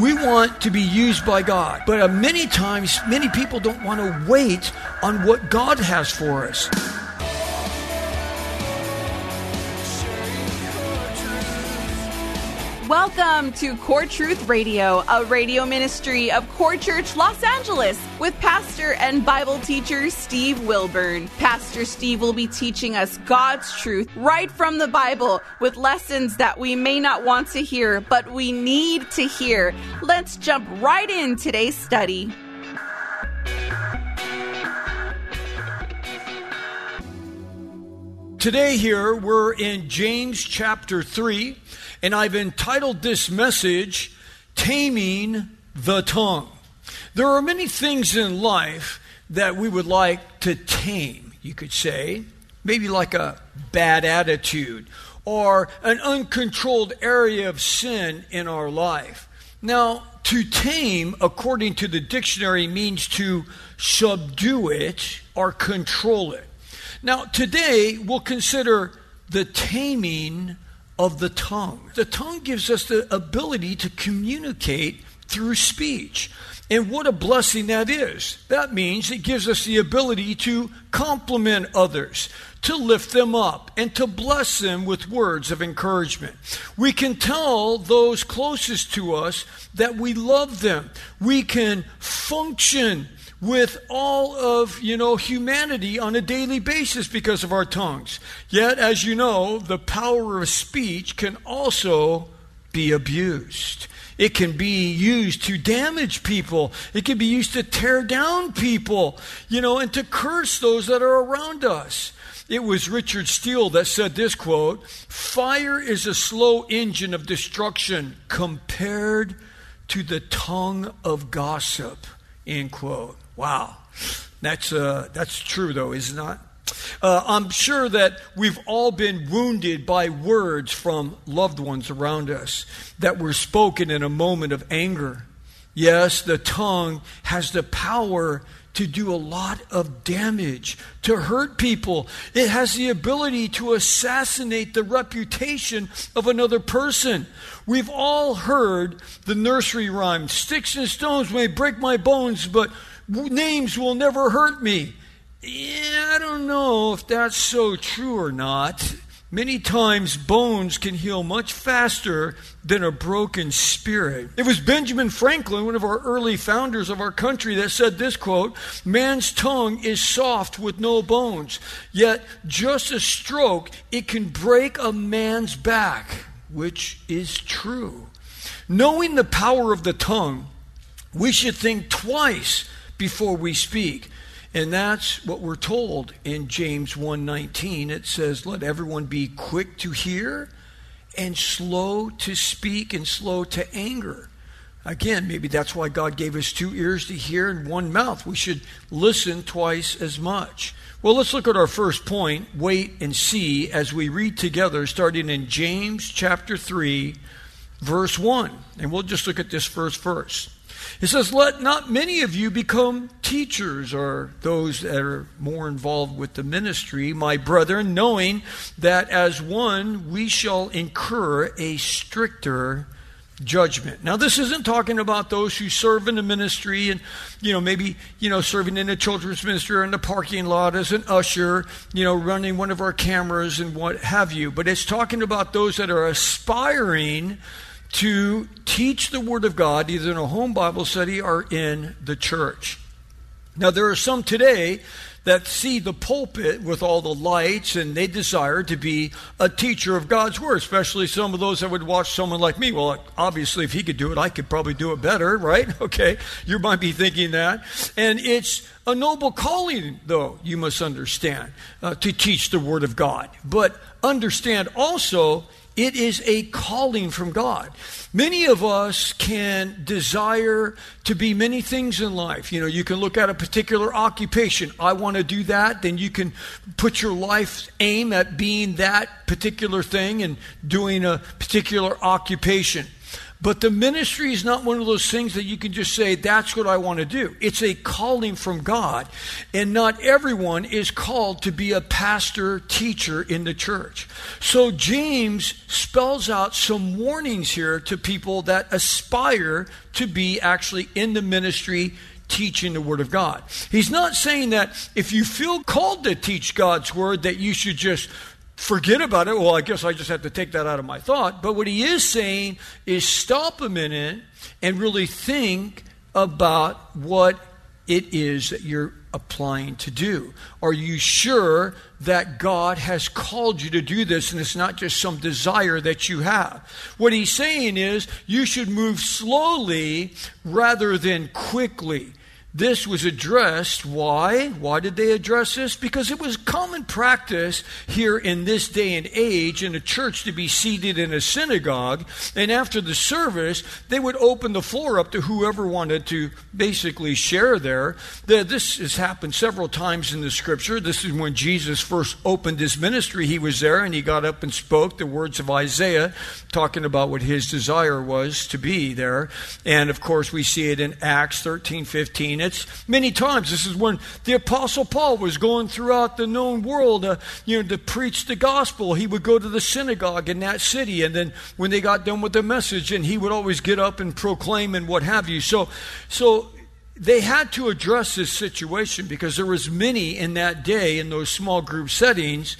We want to be used by God, but uh, many times, many people don't want to wait on what God has for us. Welcome to Core Truth Radio, a radio ministry of Core Church Los Angeles with pastor and Bible teacher Steve Wilburn. Pastor Steve will be teaching us God's truth right from the Bible with lessons that we may not want to hear, but we need to hear. Let's jump right in today's study. Today, here, we're in James chapter 3, and I've entitled this message, Taming the Tongue. There are many things in life that we would like to tame, you could say. Maybe like a bad attitude or an uncontrolled area of sin in our life. Now, to tame, according to the dictionary, means to subdue it or control it. Now, today we'll consider the taming of the tongue. The tongue gives us the ability to communicate through speech. And what a blessing that is. That means it gives us the ability to compliment others, to lift them up, and to bless them with words of encouragement. We can tell those closest to us that we love them. We can function with all of, you know, humanity on a daily basis because of our tongues. Yet, as you know, the power of speech can also be abused. It can be used to damage people. It can be used to tear down people, you know, and to curse those that are around us. It was Richard Steele that said this quote Fire is a slow engine of destruction compared to the tongue of gossip. End quote. Wow. That's, uh, that's true, though, is it not? Uh, I'm sure that we've all been wounded by words from loved ones around us that were spoken in a moment of anger. Yes, the tongue has the power to do a lot of damage, to hurt people. It has the ability to assassinate the reputation of another person. We've all heard the nursery rhyme Sticks and stones may break my bones, but names will never hurt me. Yeah, I don't know if that's so true or not. Many times, bones can heal much faster than a broken spirit. It was Benjamin Franklin, one of our early founders of our country, that said this quote Man's tongue is soft with no bones, yet just a stroke, it can break a man's back, which is true. Knowing the power of the tongue, we should think twice before we speak. And that's what we're told in James 1:19. It says, "Let everyone be quick to hear and slow to speak and slow to anger." Again, maybe that's why God gave us two ears to hear and one mouth. We should listen twice as much. Well, let's look at our first point, wait and see, as we read together, starting in James chapter 3, verse 1. And we'll just look at this first verse. It says, Let not many of you become teachers or those that are more involved with the ministry, my brethren, knowing that as one we shall incur a stricter judgment. Now this isn't talking about those who serve in the ministry and you know maybe you know serving in the children's ministry or in the parking lot as an usher, you know running one of our cameras and what have you, but it's talking about those that are aspiring to teach the Word of God either in a home Bible study or in the church. Now, there are some today that see the pulpit with all the lights and they desire to be a teacher of God's Word, especially some of those that would watch someone like me. Well, obviously, if he could do it, I could probably do it better, right? Okay, you might be thinking that. And it's a noble calling, though, you must understand, uh, to teach the Word of God. But understand also, It is a calling from God. Many of us can desire to be many things in life. You know, you can look at a particular occupation. I want to do that. Then you can put your life aim at being that particular thing and doing a particular occupation. But the ministry is not one of those things that you can just say, that's what I want to do. It's a calling from God. And not everyone is called to be a pastor, teacher in the church. So James spells out some warnings here to people that aspire to be actually in the ministry teaching the Word of God. He's not saying that if you feel called to teach God's Word, that you should just forget about it. Well, I guess I just have to take that out of my thought. But what he is saying is stop a minute and really think about what it is that you're applying to do. Are you sure that God has called you to do this and it's not just some desire that you have? What he's saying is you should move slowly rather than quickly. This was addressed. Why? Why did they address this? Because it was common practice here in this day and age in a church to be seated in a synagogue, and after the service, they would open the floor up to whoever wanted to basically share there. This has happened several times in the scripture. This is when Jesus first opened his ministry. He was there and he got up and spoke the words of Isaiah, talking about what his desire was to be there. And of course, we see it in Acts 13 15 seen it many times. This is when the Apostle Paul was going throughout the known world, uh, you know, to preach the gospel. He would go to the synagogue in that city, and then when they got done with the message, and he would always get up and proclaim and what have you. So, so they had to address this situation because there was many in that day in those small group settings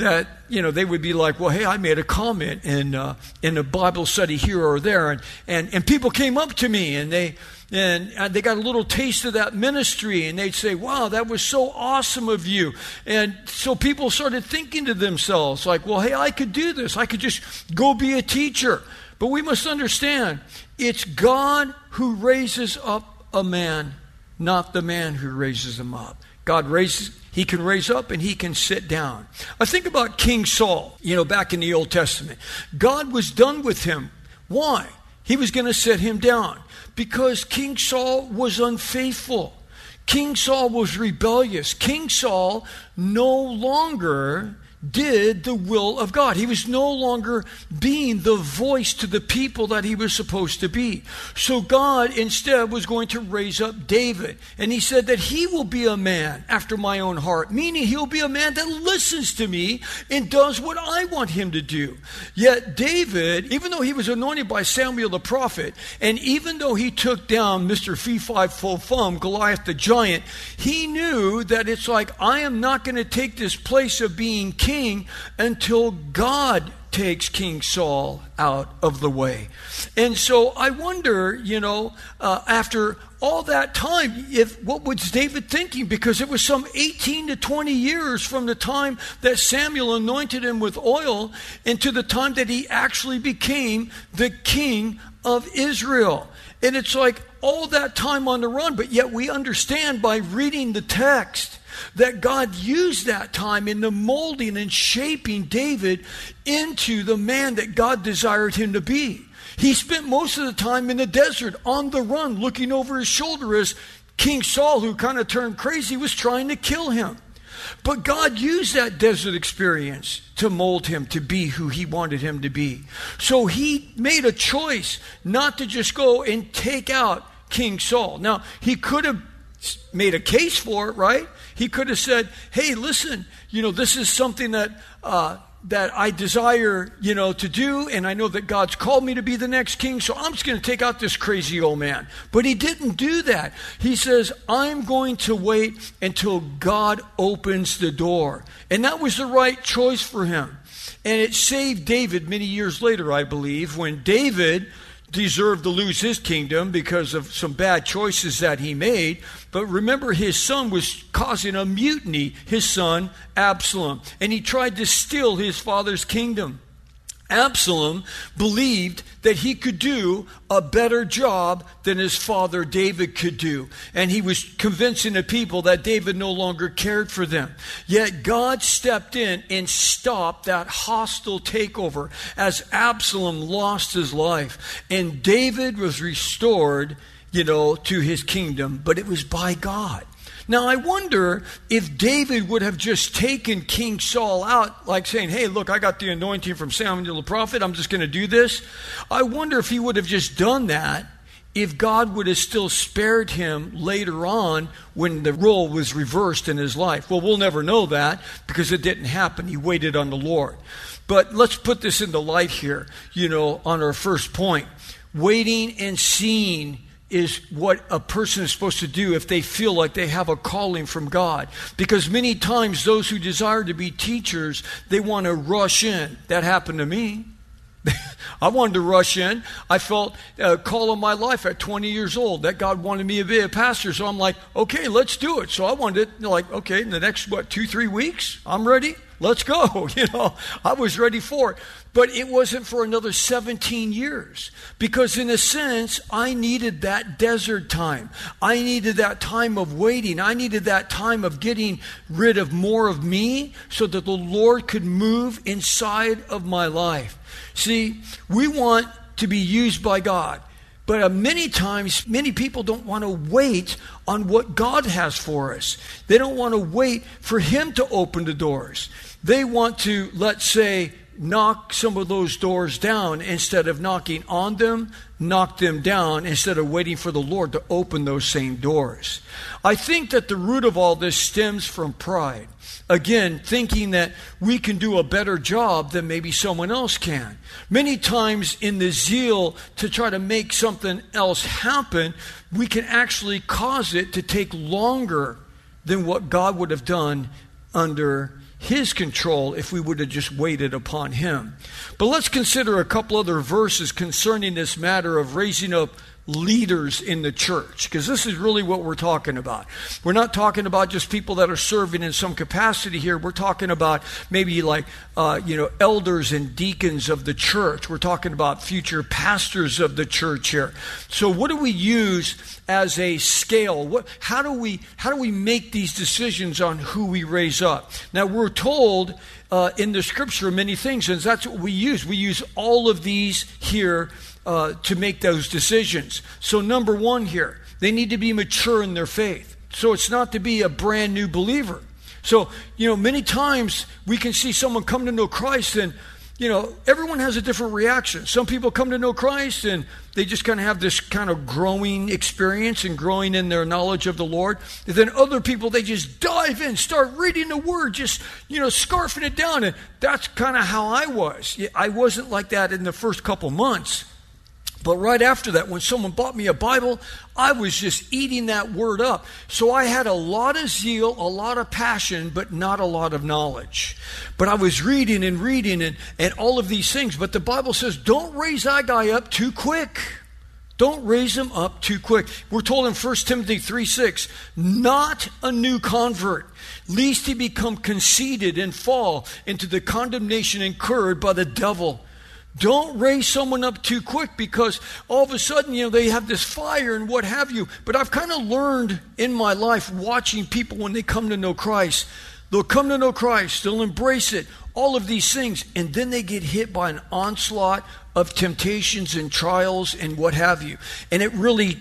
that you know they would be like, well, hey, I made a comment in uh, in a Bible study here or there, and and and people came up to me and they and uh, they got a little taste of that ministry and they'd say wow that was so awesome of you. And so people started thinking to themselves like well hey i could do this. I could just go be a teacher. But we must understand it's god who raises up a man not the man who raises him up god raises he can raise up and he can sit down. I think about King Saul, you know, back in the Old Testament. God was done with him. Why? He was going to set him down because King Saul was unfaithful. King Saul was rebellious. King Saul no longer did the will of God. He was no longer being the voice to the people that he was supposed to be. So God instead was going to raise up David. And he said that he will be a man after my own heart, meaning he'll be a man that listens to me and does what I want him to do. Yet David, even though he was anointed by Samuel the prophet, and even though he took down Mr. Fee Five Full Fum, Goliath the giant, he knew that it's like, I am not going to take this place of being king king until God takes King Saul out of the way. And so I wonder, you know, uh, after all that time, if what was David thinking? Because it was some 18 to 20 years from the time that Samuel anointed him with oil and to the time that he actually became the king of Israel. And it's like all that time on the run, but yet we understand by reading the text that God used that time in the molding and shaping David into the man that God desired him to be. He spent most of the time in the desert on the run, looking over his shoulder as King Saul, who kind of turned crazy, was trying to kill him. But God used that desert experience to mold him to be who he wanted him to be. So he made a choice not to just go and take out King Saul. Now, he could have made a case for it, right? He could have said, "Hey, listen, you know, this is something that uh, that I desire, you know, to do, and I know that God's called me to be the next king, so I'm just going to take out this crazy old man." But he didn't do that. He says, "I'm going to wait until God opens the door," and that was the right choice for him. And it saved David many years later, I believe, when David deserved to lose his kingdom because of some bad choices that he made. But remember, his son was causing a mutiny, his son Absalom, and he tried to steal his father's kingdom. Absalom believed that he could do a better job than his father David could do. And he was convincing the people that David no longer cared for them. Yet God stepped in and stopped that hostile takeover as Absalom lost his life. And David was restored, you know, to his kingdom, but it was by God. Now, I wonder if David would have just taken King Saul out, like saying, Hey, look, I got the anointing from Samuel the prophet. I'm just going to do this. I wonder if he would have just done that if God would have still spared him later on when the role was reversed in his life. Well, we'll never know that because it didn't happen. He waited on the Lord. But let's put this into light here, you know, on our first point. Waiting and seeing is what a person is supposed to do if they feel like they have a calling from God. Because many times those who desire to be teachers, they want to rush in. That happened to me. I wanted to rush in. I felt a call in my life at 20 years old that God wanted me to be a pastor. So I'm like, okay, let's do it. So I wanted it, like, okay, in the next, what, two, three weeks, I'm ready. Let's go. You know, I was ready for it. But it wasn't for another 17 years because, in a sense, I needed that desert time. I needed that time of waiting. I needed that time of getting rid of more of me so that the Lord could move inside of my life. See, we want to be used by God. But uh, many times, many people don't want to wait on what God has for us. They don't want to wait for Him to open the doors. They want to, let's say, knock some of those doors down instead of knocking on them, knock them down instead of waiting for the Lord to open those same doors. I think that the root of all this stems from pride. Again, thinking that we can do a better job than maybe someone else can. Many times, in the zeal to try to make something else happen, we can actually cause it to take longer than what God would have done under his control if we would have just waited upon him. But let's consider a couple other verses concerning this matter of raising up leaders in the church because this is really what we're talking about. We're not talking about just people that are serving in some capacity here. We're talking about maybe like uh, you know elders and deacons of the church. We're talking about future pastors of the church here. So what do we use as a scale? What, how do we how do we make these decisions on who we raise up? Now we're told uh, in the scripture many things, and that's what we use. We use all of these here uh, to make those decisions. So, number one here, they need to be mature in their faith. So, it's not to be a brand new believer. So, you know, many times we can see someone come to know Christ and you know, everyone has a different reaction. Some people come to know Christ and they just kind of have this kind of growing experience and growing in their knowledge of the Lord. And then other people, they just dive in, start reading the Word, just, you know, scarfing it down. And that's kind of how I was. I wasn't like that in the first couple months. But right after that, when someone bought me a Bible, I was just eating that word up. So I had a lot of zeal, a lot of passion, but not a lot of knowledge. But I was reading and reading and, and all of these things. But the Bible says, don't raise that guy up too quick. Don't raise him up too quick. We're told in 1 Timothy 3 6, not a new convert, lest he become conceited and fall into the condemnation incurred by the devil. Don't raise someone up too quick because all of a sudden, you know, they have this fire and what have you. But I've kind of learned in my life watching people when they come to know Christ, they'll come to know Christ, they'll embrace it, all of these things, and then they get hit by an onslaught of temptations and trials and what have you. And it really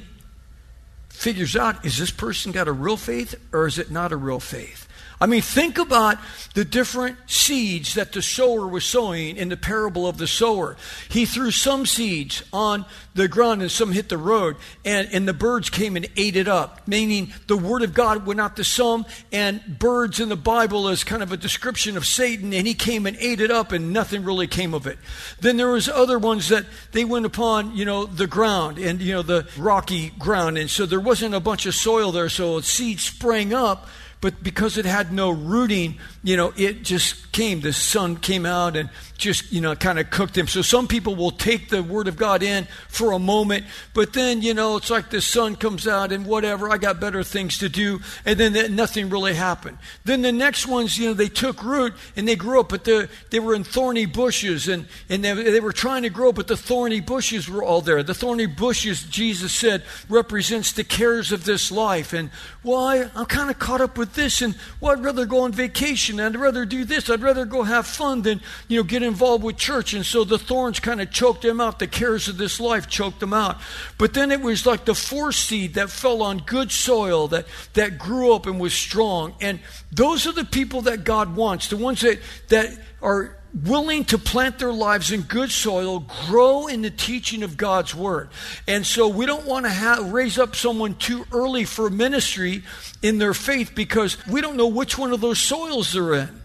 figures out is this person got a real faith or is it not a real faith? I mean, think about the different seeds that the sower was sowing in the parable of the sower. He threw some seeds on the ground and some hit the road, and, and the birds came and ate it up, meaning the word of God went out to some, and birds in the Bible is kind of a description of Satan, and he came and ate it up, and nothing really came of it. Then there was other ones that they went upon, you know, the ground and, you know, the rocky ground, and so there wasn't a bunch of soil there, so seeds sprang up but because it had no rooting, you know, it just came. The sun came out and just, you know, kind of cooked him. So some people will take the Word of God in for a moment, but then, you know, it's like the sun comes out and whatever, I got better things to do, and then nothing really happened. Then the next ones, you know, they took root and they grew up, but the, they were in thorny bushes and, and they, they were trying to grow, but the thorny bushes were all there. The thorny bushes, Jesus said, represents the cares of this life. And, well, I, I'm kind of caught up with this, and, well, I'd rather go on vacation, I'd rather do this, I'd rather go have fun than, you know, get involved with church. And so the thorns kind of choked him out. The cares of this life choked him out. But then it was like the force seed that fell on good soil that, that grew up and was strong. And those are the people that God wants, the ones that, that are willing to plant their lives in good soil, grow in the teaching of God's word. And so we don't want to have, raise up someone too early for ministry in their faith because we don't know which one of those soils they're in.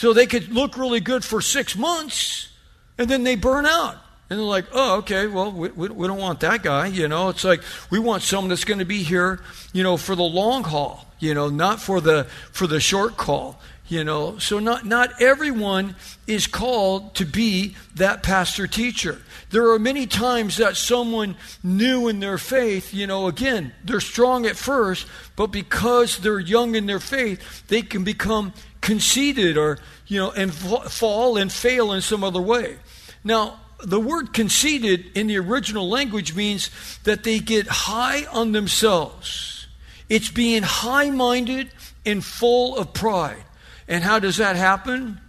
So they could look really good for six months and then they burn out. And they're like, oh, okay, well, we, we, don't want that guy. You know, it's like we want someone that's going to be here, you know, for the long haul, you know, not for the, for the short call. You know, so not, not everyone is called to be that pastor teacher. There are many times that someone new in their faith, you know, again, they're strong at first, but because they're young in their faith, they can become conceited or, you know, and fall and fail in some other way. Now, the word conceited in the original language means that they get high on themselves. It's being high minded and full of pride. And how does that happen?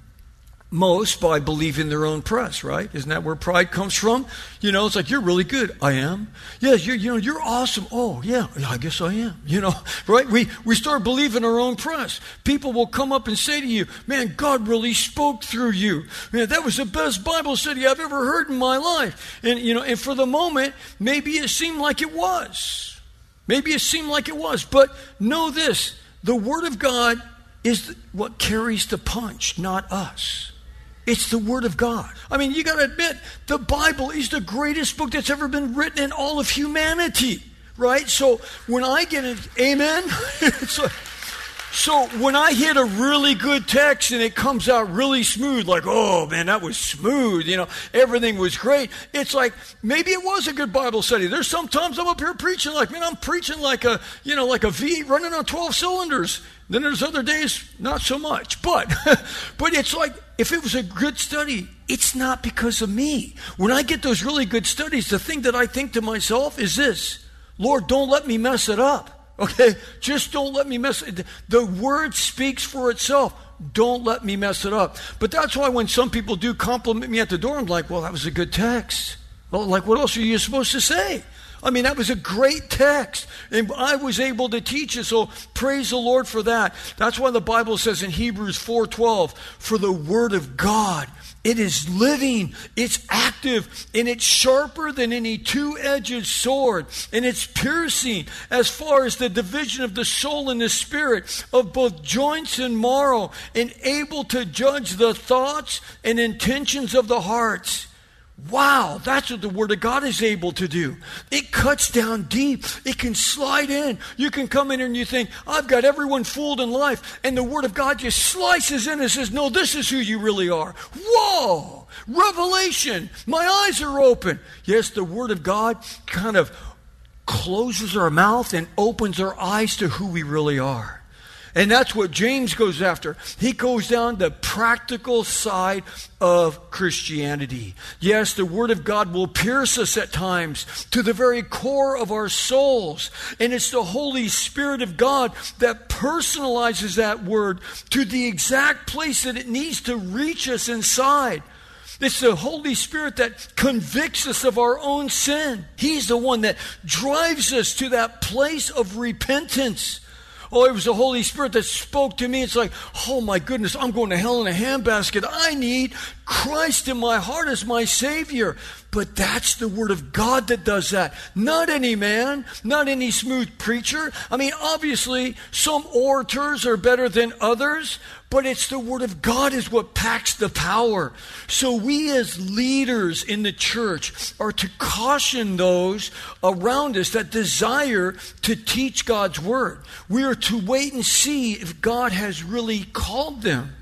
Most by believing their own press, right? Isn't that where pride comes from? You know, it's like you're really good. I am. Yeah, you're, you know, you're awesome. Oh, yeah, yeah, I guess I am. You know, right? We we start believing our own press. People will come up and say to you, "Man, God really spoke through you. Man, that was the best Bible study I've ever heard in my life." And you know, and for the moment, maybe it seemed like it was. Maybe it seemed like it was, but know this: the Word of God is what carries the punch, not us. It's the Word of God. I mean, you got to admit, the Bible is the greatest book that's ever been written in all of humanity, right? So when I get it, amen? like, so when I hit a really good text and it comes out really smooth, like, oh man, that was smooth, you know, everything was great. It's like, maybe it was a good Bible study. There's sometimes I'm up here preaching like, man, I'm preaching like a, you know, like a V running on 12 cylinders. Then there's other days, not so much. But, but it's like, if it was a good study, it's not because of me. When I get those really good studies, the thing that I think to myself is this Lord, don't let me mess it up. Okay? Just don't let me mess it. The word speaks for itself. Don't let me mess it up. But that's why when some people do compliment me at the door, I'm like, well, that was a good text. Well, like, what else are you supposed to say? I mean, that was a great text. And I was able to teach it. So praise the Lord for that. That's why the Bible says in Hebrews 4:12, for the word of God it is living, it's active, and it's sharper than any two edged sword, and it's piercing as far as the division of the soul and the spirit, of both joints and marrow, and able to judge the thoughts and intentions of the hearts. Wow, that's what the Word of God is able to do. It cuts down deep. It can slide in. You can come in here and you think, I've got everyone fooled in life. And the Word of God just slices in and says, No, this is who you really are. Whoa! Revelation. My eyes are open. Yes, the Word of God kind of closes our mouth and opens our eyes to who we really are. And that's what James goes after. He goes down the practical side of Christianity. Yes, the Word of God will pierce us at times to the very core of our souls. And it's the Holy Spirit of God that personalizes that Word to the exact place that it needs to reach us inside. It's the Holy Spirit that convicts us of our own sin. He's the one that drives us to that place of repentance. Oh, it was the Holy Spirit that spoke to me. It's like, oh my goodness, I'm going to hell in a handbasket. I need Christ in my heart as my Savior. But that's the Word of God that does that. Not any man, not any smooth preacher. I mean, obviously, some orators are better than others, but it's the Word of God is what packs the power. So we as leaders in the church are to caution those around us that desire to teach God's Word. We are to wait and see if God has really called them.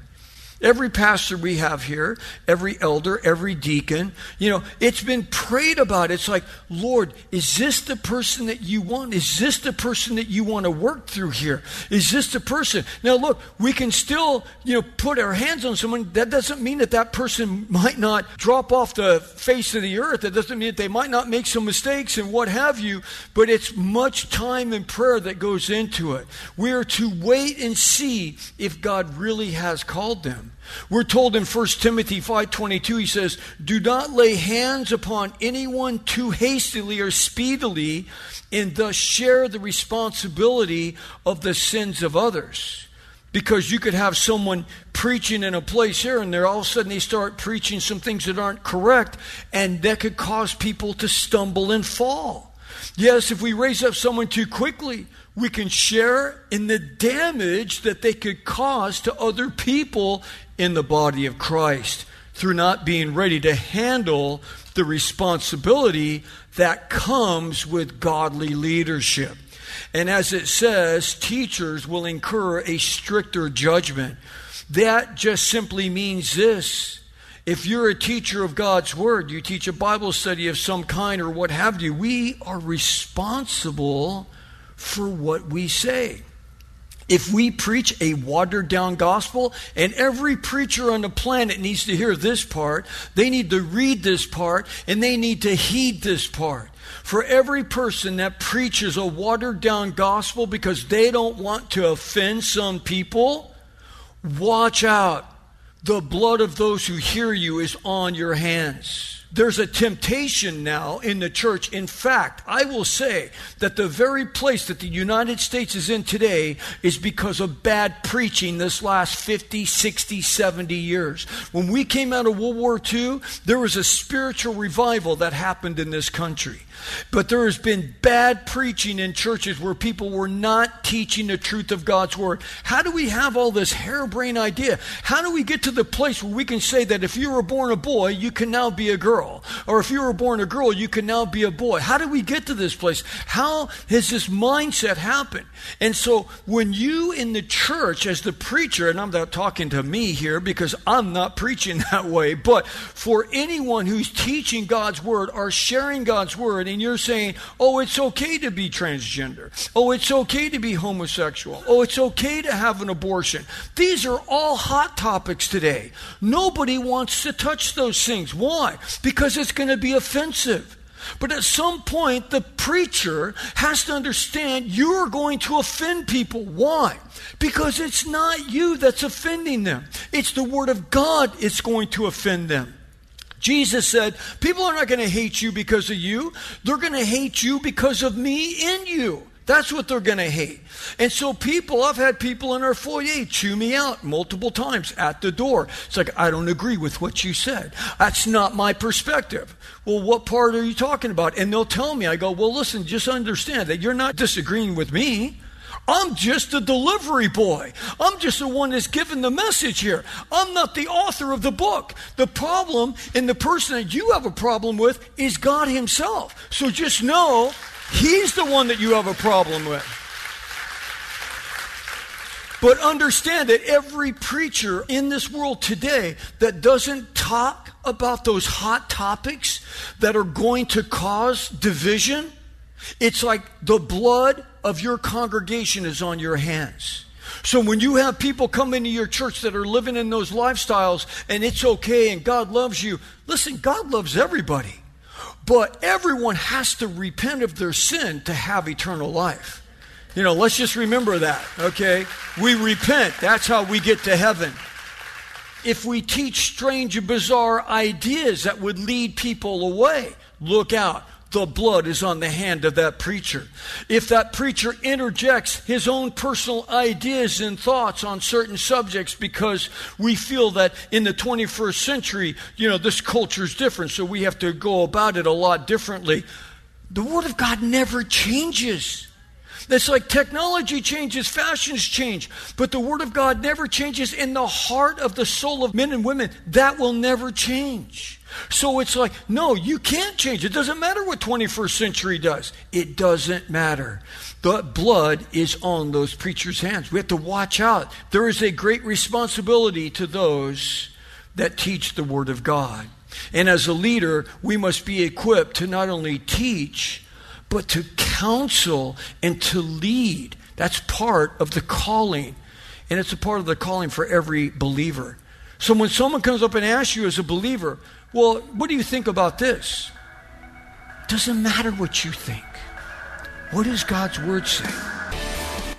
Every pastor we have here, every elder, every deacon, you know, it's been prayed about. It's like, Lord, is this the person that you want? Is this the person that you want to work through here? Is this the person? Now, look, we can still, you know, put our hands on someone. That doesn't mean that that person might not drop off the face of the earth. That doesn't mean that they might not make some mistakes and what have you, but it's much time and prayer that goes into it. We are to wait and see if God really has called them. We're told in 1 Timothy 5:22 he says, "Do not lay hands upon anyone too hastily or speedily, and thus share the responsibility of the sins of others." Because you could have someone preaching in a place here, and they're all of a sudden they start preaching some things that aren't correct, and that could cause people to stumble and fall. Yes, if we raise up someone too quickly, we can share in the damage that they could cause to other people in the body of Christ through not being ready to handle the responsibility that comes with godly leadership. And as it says, teachers will incur a stricter judgment. That just simply means this. If you're a teacher of God's Word, you teach a Bible study of some kind or what have you, we are responsible for what we say. If we preach a watered down gospel, and every preacher on the planet needs to hear this part, they need to read this part, and they need to heed this part. For every person that preaches a watered down gospel because they don't want to offend some people, watch out. The blood of those who hear you is on your hands. There's a temptation now in the church. In fact, I will say that the very place that the United States is in today is because of bad preaching this last 50, 60, 70 years. When we came out of World War II, there was a spiritual revival that happened in this country. But there has been bad preaching in churches where people were not teaching the truth of God's Word. How do we have all this harebrained idea? How do we get to the place where we can say that if you were born a boy, you can now be a girl? Or if you were born a girl, you can now be a boy? How do we get to this place? How has this mindset happened? And so when you in the church, as the preacher, and I'm not talking to me here because I'm not preaching that way, but for anyone who's teaching God's Word or sharing God's Word, and you're saying, oh, it's okay to be transgender. Oh, it's okay to be homosexual. Oh, it's okay to have an abortion. These are all hot topics today. Nobody wants to touch those things. Why? Because it's going to be offensive. But at some point, the preacher has to understand you're going to offend people. Why? Because it's not you that's offending them, it's the Word of God that's going to offend them. Jesus said, People are not going to hate you because of you. They're going to hate you because of me in you. That's what they're going to hate. And so, people, I've had people in our foyer chew me out multiple times at the door. It's like, I don't agree with what you said. That's not my perspective. Well, what part are you talking about? And they'll tell me, I go, Well, listen, just understand that you're not disagreeing with me. I'm just a delivery boy. I'm just the one that's given the message here. I'm not the author of the book. The problem and the person that you have a problem with is God Himself. So just know He's the one that you have a problem with. But understand that every preacher in this world today that doesn't talk about those hot topics that are going to cause division, it's like the blood of your congregation is on your hands. So when you have people come into your church that are living in those lifestyles and it's okay and God loves you, listen, God loves everybody. But everyone has to repent of their sin to have eternal life. You know, let's just remember that, okay? We repent. That's how we get to heaven. If we teach strange and bizarre ideas that would lead people away, look out the blood is on the hand of that preacher. If that preacher interjects his own personal ideas and thoughts on certain subjects because we feel that in the 21st century, you know, this culture is different, so we have to go about it a lot differently, the Word of God never changes. It's like technology changes, fashions change, but the Word of God never changes in the heart of the soul of men and women. That will never change. So it's like, no, you can't change. It doesn't matter what 21st century does. It doesn't matter. The blood is on those preachers' hands. We have to watch out. There is a great responsibility to those that teach the Word of God. And as a leader, we must be equipped to not only teach, but to counsel and to lead. That's part of the calling. And it's a part of the calling for every believer. So when someone comes up and asks you as a believer, well, what do you think about this? Doesn't matter what you think. What does God's Word say?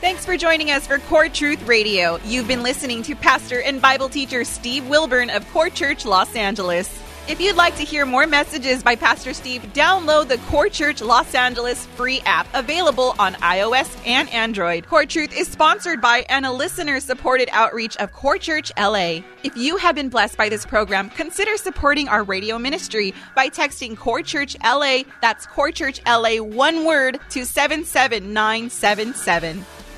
Thanks for joining us for Core Truth Radio. You've been listening to Pastor and Bible teacher Steve Wilburn of Core Church Los Angeles. If you'd like to hear more messages by Pastor Steve, download the Core Church Los Angeles free app available on iOS and Android. Core Truth is sponsored by and a listener supported outreach of Core Church LA. If you have been blessed by this program, consider supporting our radio ministry by texting Core Church LA, that's Core Church LA, one word, to 77977.